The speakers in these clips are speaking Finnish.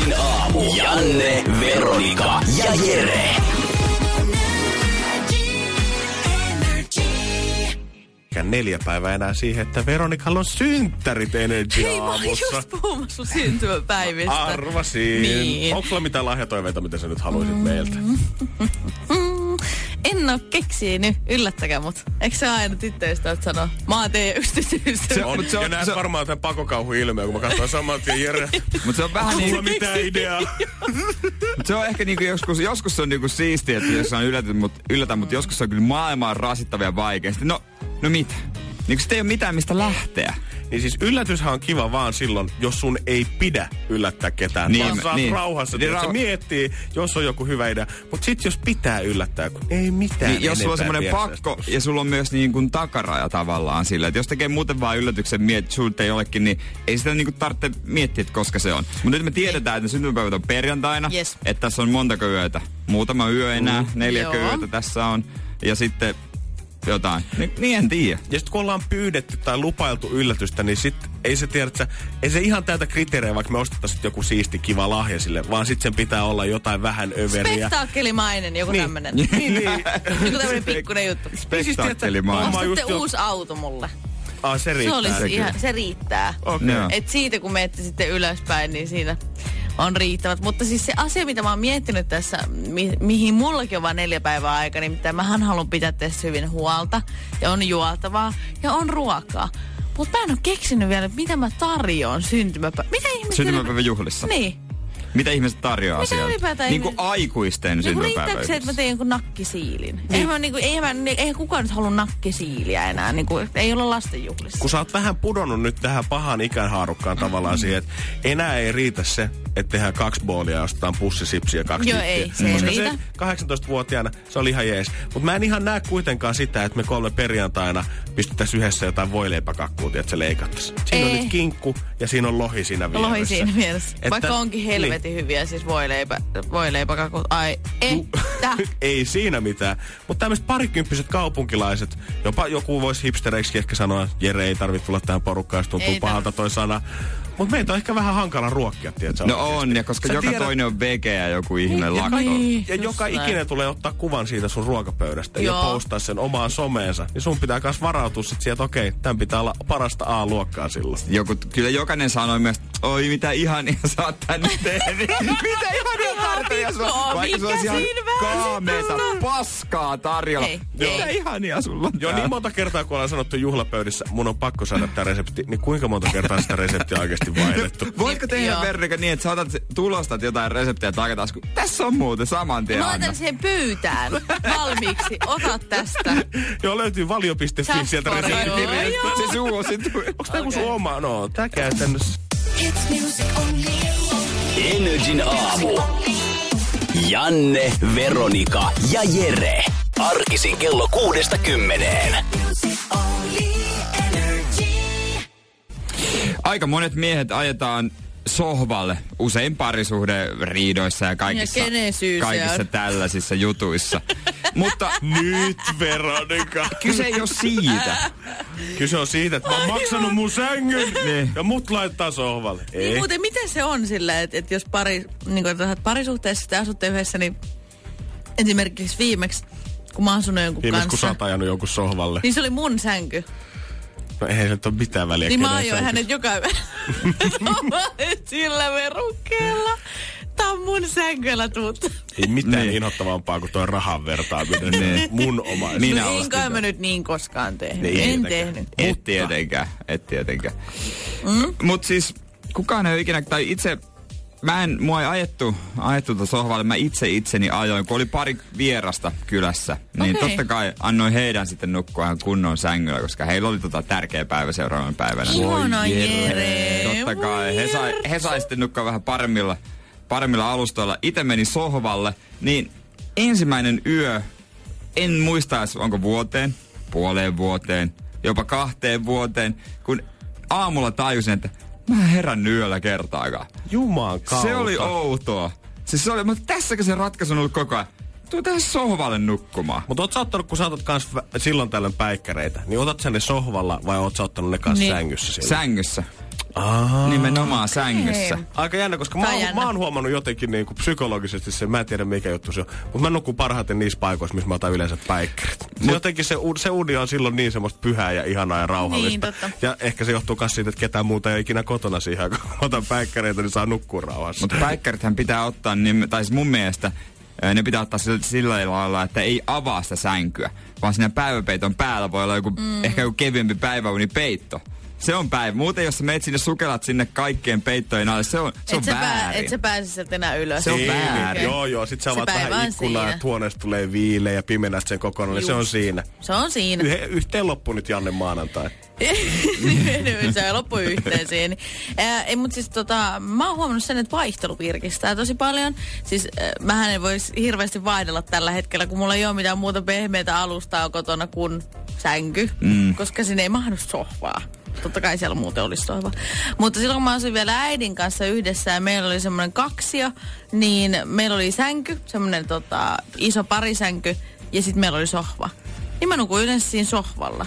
Energin aamu. Janne, Veronika ja Jere. Eikä neljä päivää enää siihen, että Veronikalla on synttärit Energy Hei, mä olin aamussa. just puhumassa sun syntymäpäivistä. Arvasin. Niin. Onko sulla mitään lahjatoiveita, mitä sä nyt haluaisit Mm. meiltä? En oo keksinyt, yllättäkää mut. Eikö se aina tyttöystävät sano? Mä oon teidän yksityisyys. Se on, se on- ja näet se on- varmaan tämän pakokauhun ilmeä, kun mä katsoin saman tien Jere. Mutta se on vähän Onko niin, sulla mitään ideaa? mut se on ehkä niinku joskus, joskus se on niinku siistiä, että jos on yllätä, mut, yllätä, mutta joskus se on kyllä maailman rasittavia ja vaikea. Sitten, no, no mitä? Niinku sit ei ole mitään mistä lähteä. Niin siis yllätyshän on kiva vaan silloin, jos sun ei pidä yllättää ketään. Niin, Niin, vaan saat niin. niin. rauhassa, Niin, niin, rau- rau- miettii, jos on joku hyvä idea. Mutta sit jos pitää yllättää, kun ei mitään Niin, jos sulla on semmoinen pakko ja sulla on myös niin kuin takaraja tavallaan sillä, että jos tekee muuten vaan yllätyksen miet, ei jollekin, niin ei sitä niin kuin tarvitse miettiä, että koska se on. Mutta nyt me tiedetään, että ne syntymäpäivät on perjantaina, Yes. että tässä on montako yötä. Muutama yö enää, neljä Joo. yötä tässä on. Ja sitten jotain. Ni, niin en tiedä. Ja sitten kun ollaan pyydetty tai lupailtu yllätystä, niin sit ei se tiedä, että ei se ihan täytä kriteerejä, vaikka me ostettaisiin joku siisti kiva lahja sille, vaan sitten sen pitää olla jotain vähän överiä. Spektaakkelimainen, joku Niin. tämmönen. Niin, niin. Joku tämmönen pikkunen juttu. Spektaakkelimainen. Sitten jo- uusi auto mulle. Ah, se Se, riittää. olisi Sekin. ihan, se riittää. Okei. Joo. Et siitä kun menette sitten ylöspäin, niin siinä on riittävät. Mutta siis se asia, mitä mä oon miettinyt tässä, mi- mihin mullakin on vain neljä päivää aika, niin mitä mähän haluan pitää tässä hyvin huolta. Ja on juotavaa ja on ruokaa. Mutta mä en ole keksinyt vielä, että mitä mä tarjoan syntymäpäivä. Mitä ihmiset... Syntymäpäivän juhlissa. Niin. Mitä ihmiset tarjoaa Mitä sieltä? ylipäätään Niin kuin aikuisten Niin riittääkö se, että mä teen jonkun nakkisiilin? Niin. Eihän, mä, niinku, eihän, mä, eihän kukaan nyt halua nakkisiiliä enää. Niinku, ei olla lastenjuhlissa. kun sä oot vähän pudonnut nyt tähän pahan ikänhaarukkaan tavallaan siihen, että enää ei riitä se, että tehdään kaksi boolia ja ostetaan pussisipsiä kaksi Joo, ei, se ei Koska riitä. se 18-vuotiaana, se oli ihan jees. Mutta mä en ihan näe kuitenkaan sitä, että me kolme perjantaina pistettäisiin yhdessä jotain voileipäkakkua, että se leikattaisiin. Siinä on Ei. nyt kinkku ja siinä on lohi siinä vieressä. Lohi siinä mielessä. Että- Vaikka onkin helvetin niin. hyviä, siis voileipä, voileipäkakut. Ai, että. ei siinä mitään. Mutta tämmöiset parikymppiset kaupunkilaiset, jopa joku voisi hipstereiksi ehkä sanoa, Jere ei tarvitse tulla tähän porukkaan, se tuntuu Ei pahalta toi sana. Mutta meitä on ehkä vähän hankala ruokkia, tiedätkö? No oikeesti. on, ja koska Sä joka tiedät- toinen on vege ja joku ihme lakto. Niin, Ja just joka näin. ikinen tulee ottaa kuvan siitä sun ruokapöydästä Joo. ja postaa sen omaan someensa. Niin sun pitää myös varautua sit siihen, että okei, tämän pitää olla parasta A-luokkaa silloin. Joku, kyllä jokainen sanoi myös, että oi mitä ihania sä oot tänne tehnyt. mitä ihania tarjoja sulla on. Vaikka se olisi ihan kaameeta paskaa tarjolla. Ei, mitä ei. ihania sulla on Joo, niin monta kertaa, kun ollaan sanottu juhlapöydissä, mun on pakko saada tämä resepti, niin kuinka monta kertaa sitä reseptiä on oikeasti vaihdettu? Voitko tehdä Joo. Verrika niin, että sä otat, tulostat jotain reseptiä takataan, kun tässä on muuten saman tien Mä anna. laitan siihen pyytään valmiiksi. Ota tästä. Joo, löytyy valio.fi sieltä Saspari, reseptikirjasta. joo. Se suosittu. Onko tämä joku sun oma? No, tää käytännössä. Energin aamu. Janne, Veronika ja Jere. Arkisin kello kuudesta kymmeneen. Aika monet miehet ajetaan sohvalle, usein parisuhde riidoissa ja kaikissa, Ja kaikissa tällaisissa jutuissa. Mutta Nyt, Veronika. kyse ei ole siitä. Kyse on siitä, että mä oon maksanut mun sängyn Niin. ja mut laittaa sohvalle. Niin Ei. muuten, miten se on sillä, että, että jos pari, niin kuin, että parisuhteessa te asutte yhdessä, niin esimerkiksi viimeksi, kun mä oon asunut jonkun Viimeis kun sä kanssa, oot ajanut jonkun sohvalle. niin se oli mun sänky. No ei nyt ole mitään väliä. Niin mä ajoin hänet joka sillä verukkeella. Tää on mun sänkyllä tuut. Ei mitään Niin. niin. inhottavampaa kuin tuo rahan vertaaminen. Niin. mun omaisuus. Minä no, ostin enkä mä nyt niin koskaan tehnyt. Niin, en tietenkään. tehnyt. Et tietenkään, et tietenkään. Mm? Mut siis kukaan ei ole ikinä, tai itse mä en, mua ei ajettu, ajettu tuota sohvalle, mä itse itseni ajoin, kun oli pari vierasta kylässä. Niin Okei. totta kai annoin heidän sitten nukkua ihan kunnon sängyllä, koska heillä oli tota tärkeä päivä seuraavana päivänä. Ihana Jere. Totta kai. He sai, he sai sitten nukkua vähän paremmilla, paremmilla alustoilla. Itse meni sohvalle, niin ensimmäinen yö, en muista onko vuoteen, puoleen vuoteen, jopa kahteen vuoteen, kun aamulla tajusin, että mä en herännyt yöllä kertaakaan. Juman kautta. Se oli outoa. Siis se oli, mutta tässäkö se ratkaisu on ollut koko ajan? Tuu tähän sohvalle nukkumaan. Mutta oot sä ottanut, kun sä otat kans vä- silloin tällöin päikkäreitä, niin otat sä ne sohvalla vai oot sä ottanut ne kanssa Niin. sängyssä siellä? Sängyssä. Aa. Nimenomaan sängyssä. Aika jännä, koska mä, oon- jännä. mä oon huomannut jotenkin niin kuin psykologisesti sen, mä en tiedä mikä juttu se on, mutta mä nukun parhaiten niissä paikoissa, missä mä otan yleensä päikkärit. Se Mut- jotenkin se, se uni on silloin niin semmoista pyhää ja ihanaa ja rauhallista. Niin, totta. Ja ehkä se johtuu myös siitä, että ketään muuta ei ole ikinä kotona siihen, kun mä otan päikkäreitä, niin saa nukkua rauhassa. Mutta päikkärithän pitää ottaa, niin, tai siis mun mielestä ne pitää ottaa sillä, sillä lailla, että ei avaa sitä sänkyä, vaan siinä päiväpeiton päällä voi olla joku, mm. ehkä joku kevyempi päiväunipeitto. Se on päivä. Muuten jos sä meet sinne sukelat sinne kaikkien peittojen alle, se on, se on et, pää, väärin. et sä pääse sieltä enää ylös. Se on Niin, väärin. Joo, joo. Sit sä Se avaat vähän on ikkunaa, siinä. että huoneesta tulee viileä ja pimenät sen kokonaan, niin se on siinä. Se on siinä. Yhe, yhteen loppu nyt Janne maanantai. Se loppui yhteen siihen. Ää, ei, mutta siis tota, mä oon huomannut sen, että vaihtelu virkistää tosi paljon. Siis äh, mähän en voisi hirveästi vaihdella tällä hetkellä, kun mulla ei ole mitään muuta pehmeitä alustaa kotona kuin sänky, mm. koska sinne ei mahdu sohvaa. Totta kai siellä muuten olisi sohva. Mutta silloin kun mä asuin vielä äidin kanssa yhdessä ja meillä oli semmoinen kaksio, niin meillä oli sänky, semmoinen tota, iso parisänky ja sitten meillä oli sohva. Niin mä nukuin yleensä siinä sohvalla.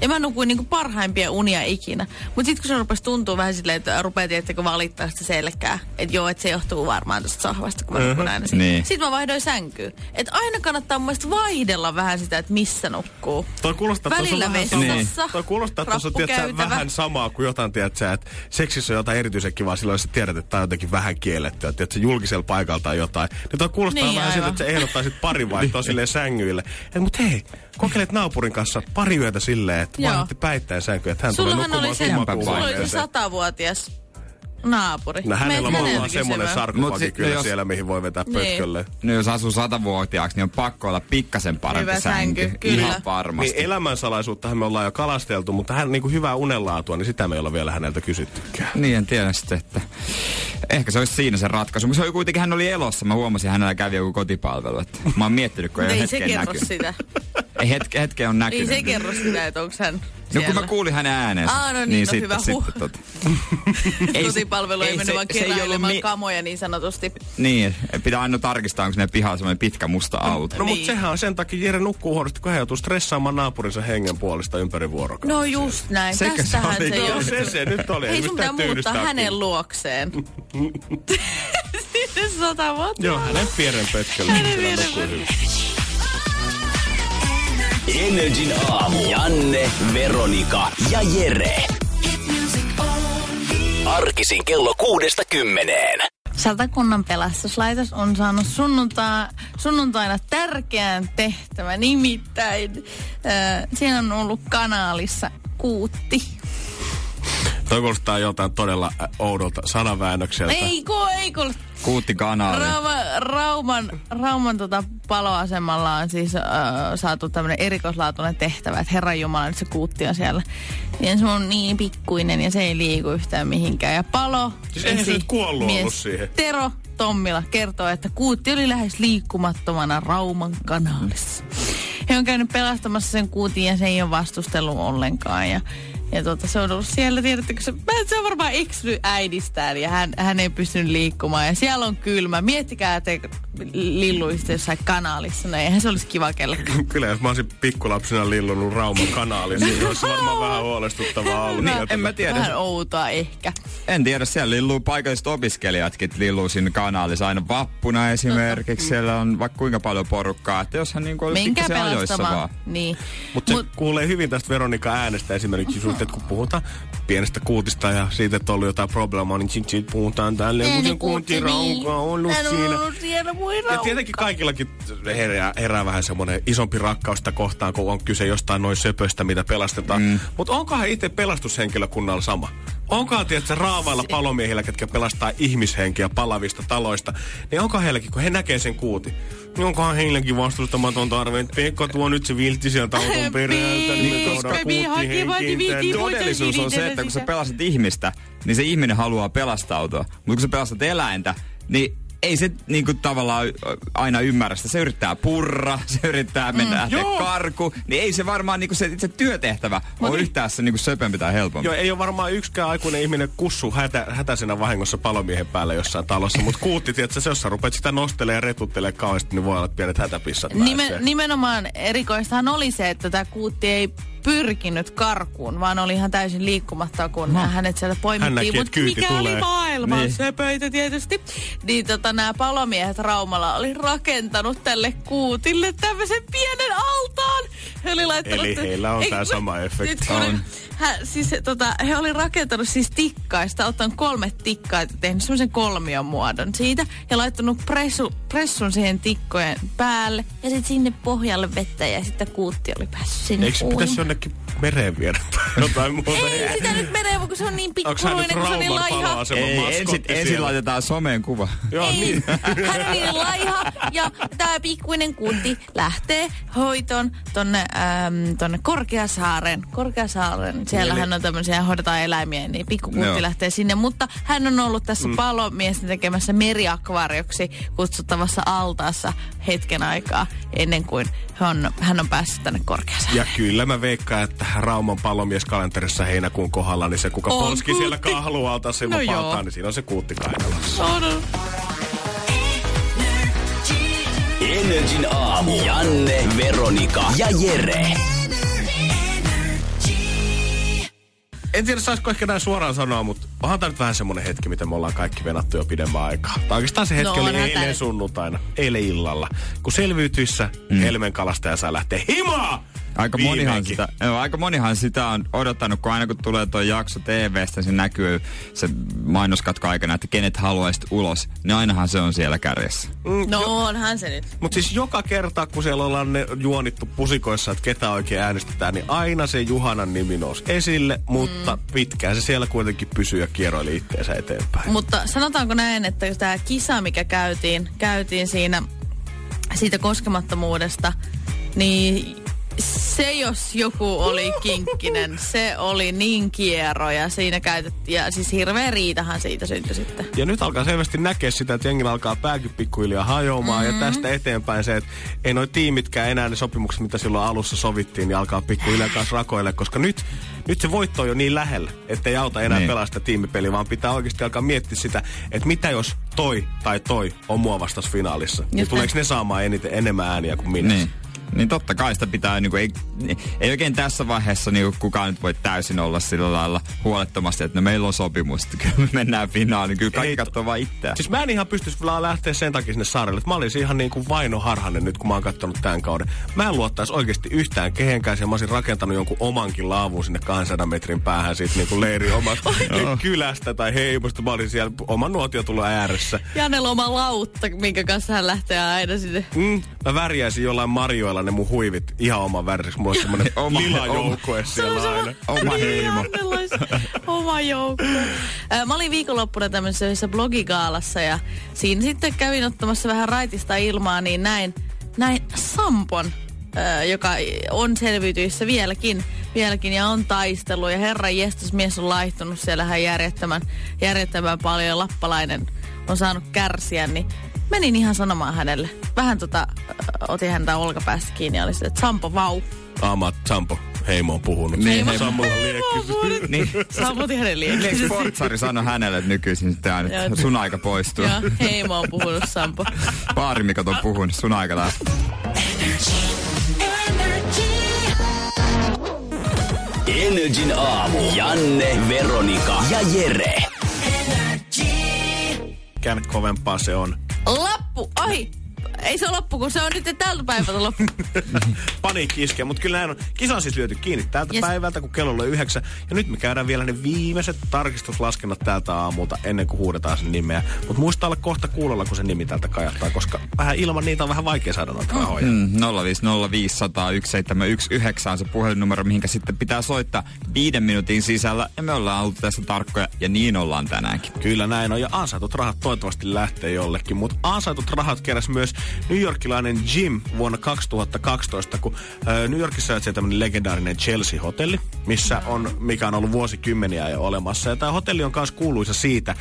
Ja mä nukuin niinku parhaimpia unia ikinä. Mutta sitten kun se rupesi tuntua vähän silleen, että rupeaa tiettäkö valittaa sitä selkää. Että joo, että se johtuu varmaan tästä sohvasta, kun mä nukun aina siinä. Niin. Sitten mä vaihdoin sänkyyn. Että aina kannattaa mun mielestä vaihdella vähän sitä, että missä nukkuu. Toi kuulostaa, että tuossa on Välillä vessassa, Toi kuulostaa, että tuossa on tiedätkö, vähän samaa kuin jotain, tiedätkö, että seksissä on jotain erityisen kivaa silloin, jos sä tiedät, että tää on jotenkin vähän kiellettyä, että julkisella paikalla tai jotain. Niin toi kuulostaa Niin, vähän siltä, että sä ehdottaisit pari vaihtoa silleen sängyille. Et, mut hei, kokeilet naapurin kanssa pari yötä silleen, että Joo. vaihdatte päittäin sänkyä, että hän tulee nukkumaan oli se, sulla oli se satavuotias naapuri. No hänellä on varmaan semmoinen sarkofagi sit- kyllä no jos- siellä, mihin voi vetää Niin. pötkölle. No jos asuu satavuotiaaksi, niin on pakko olla pikkasen parempi Hyvä sänky. sänky, kyllä. Ihan varmasti. Niin elämänsalaisuuttahan me ollaan jo kalasteltu, mutta hän niin kuin hyvää unenlaatua, niin sitä me ei olla vielä häneltä kysyttykään. Niin, en tiedä sitten, että ehkä se olisi siinä se ratkaisu. Mutta se oli kuitenkin, hän oli elossa. Mä huomasin, hänellä kävi joku kotipalvelu. Että mä oon miettinyt, kun ei, Ei ole se hetken kerro näkynyt. sitä. Ei hetke, hetke on Ei näkynyt. se kerro sitä, että onko hän No kun siellä. mä kuulin hänen äänensä. Aa, no niin, no sitten, hyvä, huh. sitten, tota. Kotipalvelu ei, ei mennyt se- vaan se ei keräilemään mi- kamoja niin sanotusti. Niin, pitää aina tarkistaa, onko sinne pihalla semmoinen pitkä musta auto. No Niin. mutta sehän on sen takia Jere nukkuu huonosti, kun hän joutuu stressaamaan naapurinsa hengen puolesta ympäri vuorokautta. No just näin. Sekö se Tästähän oli? se No, se, se nyt oli. Ei sun pitää muuttaa hänen luokseen. Sata vuotta. Joo, hänen pienen pötkölle. Hänen pienen nukkuu hyvin. Energin aamu. Janne, Veronika ja Jere. Arkisin kello kuudesta kymmeneen. Satakunnan pelastuslaitos on saanut sunnunta, sunnuntaina tärkeän tehtävän. Nimittäin äh, siinä on ollut kanaalissa kuutti. Toi kuulostaa jotain todella oudolta sanaväännökseltä. Ei ko, ei ko. Kuutti kanaali. Rauma, Rauman, Rauman tota paloasemalla on siis äh, saatu tämmöinen erikoislaatuinen tehtävä, että Herran Jumala, nyt se kuutti on siellä. Ja se on niin pikkuinen ja se ei liiku yhtään mihinkään. Ja palo... Siis eihän se nyt kuollut mies ollut siihen. Tero Tommila kertoo, että kuutti oli lähes liikkumattomana Rauman kanaalissa. He on käynyt pelastamassa sen kuutin ja se ei ole vastustellut ollenkaan. Ja, ja tota, se on ollut siellä, tiedättekö, se, mä- se on varmaan eksynyt äidistään ja hän, hän ei pystynyt liikkumaan. Ja siellä on kylmä. Miettikää, että lilluisitte jossain kanaalissa. No eihän se olisi kiva kellekään. Kyllä, jos mä olisin pikkulapsena lillunut Rauman kanaalissa, niin olisi varmaan vähän huolestuttavaa ollut. Niin, en mä tiedä. Vähän outoa ehkä. En tiedä, siellä lilluu paikalliset opiskelijatkin lilluu siinä kanaalissa aina vappuna esimerkiksi. Siellä on vaikka kuinka paljon porukkaa, että jos hän niin oli Menkää pikkasen ajoissa vaan. Niin. Mutta se kuulee hyvin tästä Veronika äänestä esimerkiksi, just, että kun puhutaan pienestä kuutista ja siitä, että on ollut jotain probleemaa, niin sitten siitä puhutaan tälleen, kun se kuutti rauka on ollut on siinä. ollut siellä Ja tietenkin kaikillakin herää, herää vähän semmoinen isompi rakkausta kohtaan, kun on kyse jostain noin söpöstä, mitä pelastetaan. Mm. Mutta onkohan itse pelastushenkilökunnalla sama? Onkohan tiedätkö, raavailla palomiehillä, ketkä pelastaa ihmishenkiä palavista taloista, niin onko heilläkin, kun he näkee sen kuuti, niin onkohan heilläkin vastustamaton tarve, että Pekka tuo nyt se viltti sieltä auton perältä, niin me Koska Todellisuus on se, että kun sä pelastat ihmistä, niin se ihminen haluaa pelastautua. Mutta kun sä pelastat eläintä, niin ei se niinku tavallaan aina ymmärrä sitä. Se yrittää purra, se yrittää mennä mm, karku. Niin ei se varmaan niinku se itse työtehtävä ole yhtään se niinku söpempi tai helpompi. Joo, ei ole varmaan yksikään aikuinen ihminen kussu hätä, hätäisenä vahingossa palomiehen päällä jossain talossa, mutta kuutti, se jos sä rupeat sitä nostelemaan ja retuttelemaan kauheasti, niin voi olla että pienet hätäpissat Nime, pääsee. nimenomaan erikoistahan oli se, että tämä kuutti ei pyrkinyt karkuun, vaan oli ihan täysin liikkumatta, kun no. hänet sieltä Hän poimittiin. näki, Mutta mikä tulee. oli maailma? Niin. Niin. Söpöitä tietysti. Niin tota, nämä palomiehet Raumalla oli rakentanut tälle kuutille tämmöisen pienen altaan. He oli laittanut... Eli heillä on kun- sama efekti. Nyt kun On. Hä, siis, tota, he oli rakentanut siis tikkaista, ottanut kolme tikkaa ja tehnyt semmoisen kolmion muodon siitä ja laittanut pressu, pressun siihen tikkojen päälle ja sitten sinne pohjalle vettä ja sitten kuutti oli päässyt sinne Eikö se uimaan. pitäisi jonnekin mereen viedä tai jotain muuta? Ei sitä nyt menee, kun se on niin hän pikkuruinen, kun se on niin laiha. Ei, ensin, ensin laitetaan someen kuva. Joo, Ei, niin. hän oli niin laiha ja tämä pikkuinen kuutti lähtee hoitoon tonne, äm, tonne Korkeasaaren. Korkeasaaren, siellähän on tämmöisiä, hoidetaan eläimiä, niin pikkukuutti Joo. lähtee sinne. Mutta hän on ollut tässä mm. palomiesten tekemässä meriakvaarioksi kutsuttavassa altaassa hetken aikaa ennen kuin hän on, hän on päässyt tänne Korkeasaareen. Ja kyllä mä veikkaan, että Rauman palomieskalenterissa heinäkuun kohdalla, niin se kuka On polski kuutti. siellä kahlualta sen No no joo. niin siinä on se kuutti kainalossa. On, on. Energin aamu. Janne, Veronika ja Jere. En tiedä, saisiko ehkä näin suoraan sanoa, mutta onhan tämä nyt vähän semmonen hetki, mitä me ollaan kaikki venattu jo pidemmän aikaa. Tai oikeastaan se hetki No, oli eilen tää nyt- sunnuntaina, eilen illalla. Kun selviytyissä mm. Helmen kalastaja saa lähteä himaa! Aika monihan, sitä, joo, aika monihan sitä on odottanut, kun aina kun tulee tuo jakso TVstä, se näkyy se mainoskatko aikana, että kenet haluaisit ulos, niin ainahan se on siellä kärjessä. No onhan se nyt. Mutta siis joka kerta, kun siellä ollaan ne juonittu pusikoissa, että ketä oikein äänestetään, niin aina se Juhanan nimi nousi esille, mutta mm. pitkään se siellä kuitenkin pysyy ja kieroili itteensä eteenpäin. Mutta sanotaanko näin, että tämä kisa, mikä käytiin, käytiin siinä siitä koskemattomuudesta, niin se jos joku oli kinkkinen, se oli niin kiero ja siinä käytettiin, ja siis hirveä riitahan siitä syntyi sitten. Ja nyt alkaa selvästi näkeä sitä, että jengillä alkaa pääkin pikkuhiljaa hajoamaan. Mm-hmm. Ja tästä eteenpäin se, että ei noi tiimitkään enää ne sopimukset, mitä silloin alussa sovittiin, niin alkaa pikkuhiljaa kanssa rakoille. Koska nyt, nyt se voitto on jo niin lähellä, että ei auta enää Niin. niin. pelasta tiimipeliä, vaan pitää oikeasti alkaa miettiä sitä, että mitä jos toi tai toi on mua vastas finaalissa. Niin tuleeko ne saamaan eniten, enemmän ääniä kuin minä? Niin. Niin totta kai sitä pitää, niin kuin, ei, ei oikein tässä vaiheessa niin kukaan nyt voi täysin olla sillä lailla huolettomasti, että no meillä on sopimus, että kyllä me mennään finaaliin. Kyllä kaikki katsoo vaan itseään. Siis mä en ihan pystyisi vaan lähteä sen takia sinne saarelle. että Mä olisin ihan niin kuin Vaino Harhanen nyt, kun mä oon katsonut tämän kauden. Mä en luottaisi oikeasti yhtään kehenkään. Ja mä olisin rakentanut jonkun omankin laavun sinne 200 metrin päähän siitä niin kuin leiri omasta kylästä tai heimosta. Mä olisin siellä oman nuotio tullut ääressä. Janella oma lautta, minkä kanssa hän lähtee aina sinne. Mm, mä värjäisin jollain marjoilla ne mun huivit ihan oman väriseksi. Mulla olisi semmonen Oma- lila joukkue siellä aina. Oma heimo. Jannella olisi oma joukko. Ö, Mä olin viikonloppuna tämmöisessä yhdessä blogigaalassa ja siinä sitten kävin ottamassa vähän raitista ilmaa, niin näin, näin Sampon, joka on selviytyissä vieläkin, vieläkin ja on taistellut. Ja herran jestas mies on laihtunut siellähän järjettömän, järjettömän paljon lappalainen on saanut kärsiä, niin menin ihan sanomaan hänelle. Vähän tota, otin häntä olkapäästä kiinni ja oli sitten, että Sampo vau. Amat Sampo Heimo on puhunut. Niin, Heimo- Sampolla liekkisi. Niin. Sampo otin hänen Eikö liekkensä. Sportsari sanoi hänelle, että nykyisin sitten aina, että sun aika poistuu. Joo, Heimo on puhunut Sampo. Baarimikot on puhunut, sun aika lähtee. Energin aamu. Janne, Veronika ja Jere. Kään kovempaa se on. Lappu, ohi! Ei se loppu, kun se on nyt tältä päivältä loppu. Paniikki iskee, mutta kyllä näin on. Kisa on siis lyöty kiinni tältä Yes. päivältä, kun kello oli yhdeksän. Ja nyt me käydään vielä ne viimeiset tarkistuslaskennat tältä aamulta ennen kuin huudetaan sen nimeä. Mutta muista olla kohta kuulolla, kun se nimi täältä kajattaa, koska vähän ilman niitä on vähän vaikea saada noita rahoja. Mm, 050501719 on se puhelinnumero, mihinkä sitten pitää soittaa viiden minuutin sisällä. Ja me ollaan oltu tässä tarkkoja, ja niin ollaan tänäänkin. Kyllä näin on, ja ansaitut rahat toivottavasti lähtee jollekin. Mutta ansaitut rahat keräs myös New Yorkilainen Jim vuonna 2012, kun äh, New Yorkissa on tämmöinen legendaarinen Chelsea-hotelli, missä on, mikä on ollut vuosikymmeniä jo olemassa. Ja tämä hotelli on myös kuuluisa siitä,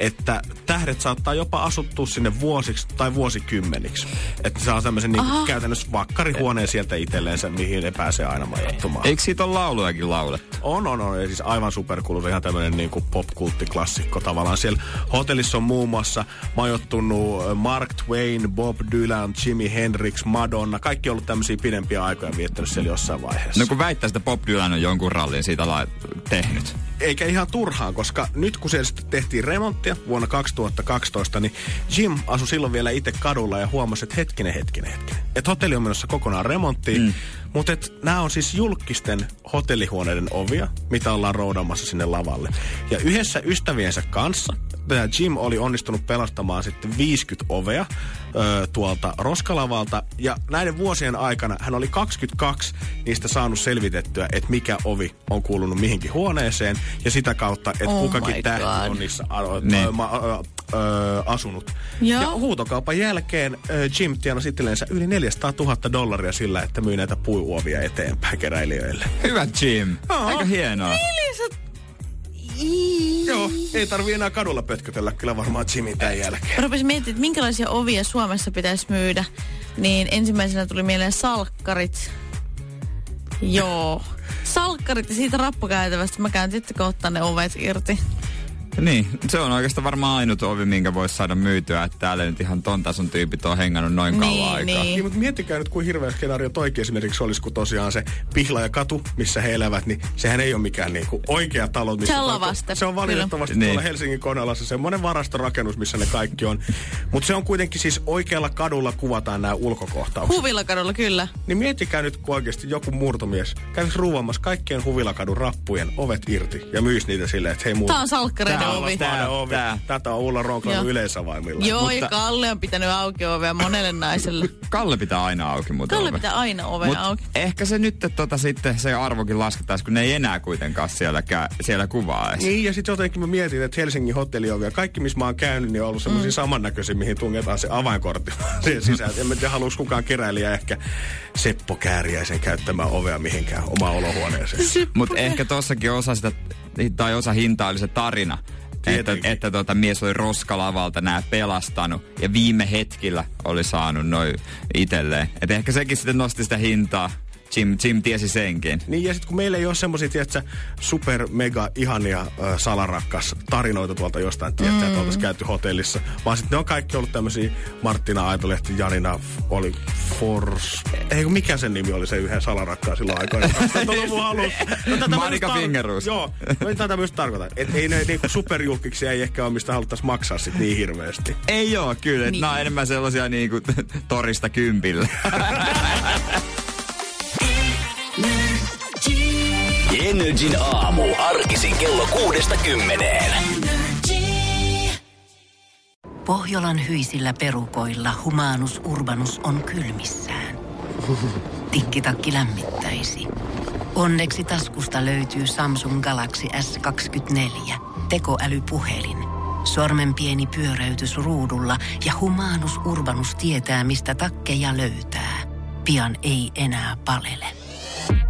että tähdet saattaa jopa asuttua sinne vuosiksi tai vuosikymmeniksi. Että saa tämmöisen niin käytännössä vakkarihuoneen sieltä itselleensä, mihin ne pääsee aina majoittumaan. Eikö siitä ole laulujakin laulettu? On, on, on. Ja siis aivan superkuuluisa, ihan tämmöinen niin kuin pop-kulttiklassikko tavallaan. Siellä hotellissa on muun muassa majoittunut Mark Twain, Bob Dylan, Jimi Hendrix, Madonna. Kaikki on ollut tämmöisiä pidempiä aikoja viettänyt siellä jossain vaiheessa. No kun väittää, että Bob Dylan on jonkun rallin siitä la- tehnyt. Eikä ihan turhaan, koska nyt kun siellä sitten tehtiin remonttia vuonna 2012, niin Jim asui silloin vielä itse kadulla ja huomasi, että hetkinen, hetkinen, hetkinen. Että hotelli on menossa kokonaan remonttiin, mm. mutta nämä on siis julkisten hotellihuoneiden ovia, mitä ollaan roudamassa sinne lavalle. Ja yhdessä ystäviensä kanssa tämä Jim oli onnistunut pelastamaan sitten 50 ovea ö, tuolta roskalavalta. Ja näiden vuosien aikana hän oli 22 niistä saanut selvitettyä, että mikä ovi on kuulunut mihinkin huoneeseen. Ja sitä kautta, että Oh kukakin tähti God. on niissä Niin. ö, ma, ö, ö, asunut. Joo. Ja huutokaupan jälkeen ö, Jim tienasi itsellensä yli 400 000 dollaria sillä, että myy näitä puuuovia eteenpäin keräilijöille. Hyvä Jim. Joo. Aika hienoa. Joo, ei tarvi enää kadulla pötkötellä kyllä varmaan Jimin tämän jälkeen. Rupesin miettimään, että minkälaisia ovia Suomessa pitäisi myydä. Niin ensimmäisenä tuli mieleen salkkarit. Joo. Salkkarit ja siitä rappukäytävästä mä käyn sitten ottaa ne ovet irti. Niin, se on oikeastaan varmaan ainut ovi, minkä voisi saada myytyä, että täällä nyt ihan ton tason tyypit on hengannut noin kauan Niin, aikaa. niin. Niin, mutta miettikää nyt, kuin hirveä skenaario toikin esimerkiksi olisi, kun tosiaan se pihla ja katu, missä he elävät, niin sehän ei ole mikään niinku oikea talo. Missä Se on lavaste, Se on valitettavasti kyllä. tuolla Niin. Helsingin Konalassa semmoinen varastorakennus, missä ne kaikki on. Mutta se on kuitenkin siis oikealla kadulla kuvataan nämä ulkokohtaukset. Huvilakadulla kyllä. Niin miettikää nyt, kun oikeasti joku murtomies kävisi ruuvaamassa kaikkien huvilakadun rappujen ovet irti ja myisi niitä silleen, että hei muu. Tää on salkkareiden Tää on ovi. tää ovi. Tää. Tätä on Ulla Ronkainen Joo. yleisavaimilla. Joo, Mutta- ja Kalle on pitänyt auki ovea monelle naiselle. Kalle pitää aina auki, mutta Kalle pitää aina ovea Mut auki. ehkä se nyt tota, sitten se arvokin lasketaan, kun ne ei enää kuitenkaan siellä, kä- siellä kuvaa edes. Niin, ja sitten jotenkin mä mietin, että Helsingin hotelliovia, kaikki missä mä oon käynyt, niin on ollut semmoisia mm. samannäköisiä, mihin tungetaan se avainkortti siihen sisään. En mä tiedä, haluaisi kukaan keräilijä ehkä Seppo Kääriäisen käyttämään ovea mihinkään omaan olohuoneeseen. Mutta ehkä tossakin osa sitä, tai osa hintaa oli se tarina. Että, Tietenkin. että tota, mies oli roskalavalta nää pelastanut ja viime hetkillä oli saanut noin itselleen. Et ehkä sekin sitten nosti sitä hintaa. Jim, Jim tiesi senkin. Niin, ja sitten kun meillä ei ole semmoisia, tiedätkö, super mega ihania äh, salarakkas tarinoita tuolta jostain, tiedätkö, mm. että oltaisiin käyty hotellissa, vaan sitten ne on kaikki ollut tämmöisiä Martina Aitolehti, Janina oli Fors... Ei kun mikä sen nimi oli se yhden salarakkaan silloin aikoina? 2000-luvun alussa. No, Marika Fingerus. Joo, no, tätä myös tarkoitan. Että ei ne niinku superjulkiksi ei ehkä ole, mistä haluttaisiin maksaa sit niin hirveästi. Ei oo kyllä, että Niin. nämä on enemmän sellaisia niinku torista kympillä. Energin aamu. Arkisin kello kuudesta kymmeneen. Pohjolan hyisillä perukoilla humanus urbanus on kylmissään. Tikkitakki lämmittäisi. Onneksi taskusta löytyy Samsung Galaxy S24. Tekoälypuhelin. Sormen pieni pyöräytys ruudulla ja humanus urbanus tietää, mistä takkeja löytää. Pian ei enää palele.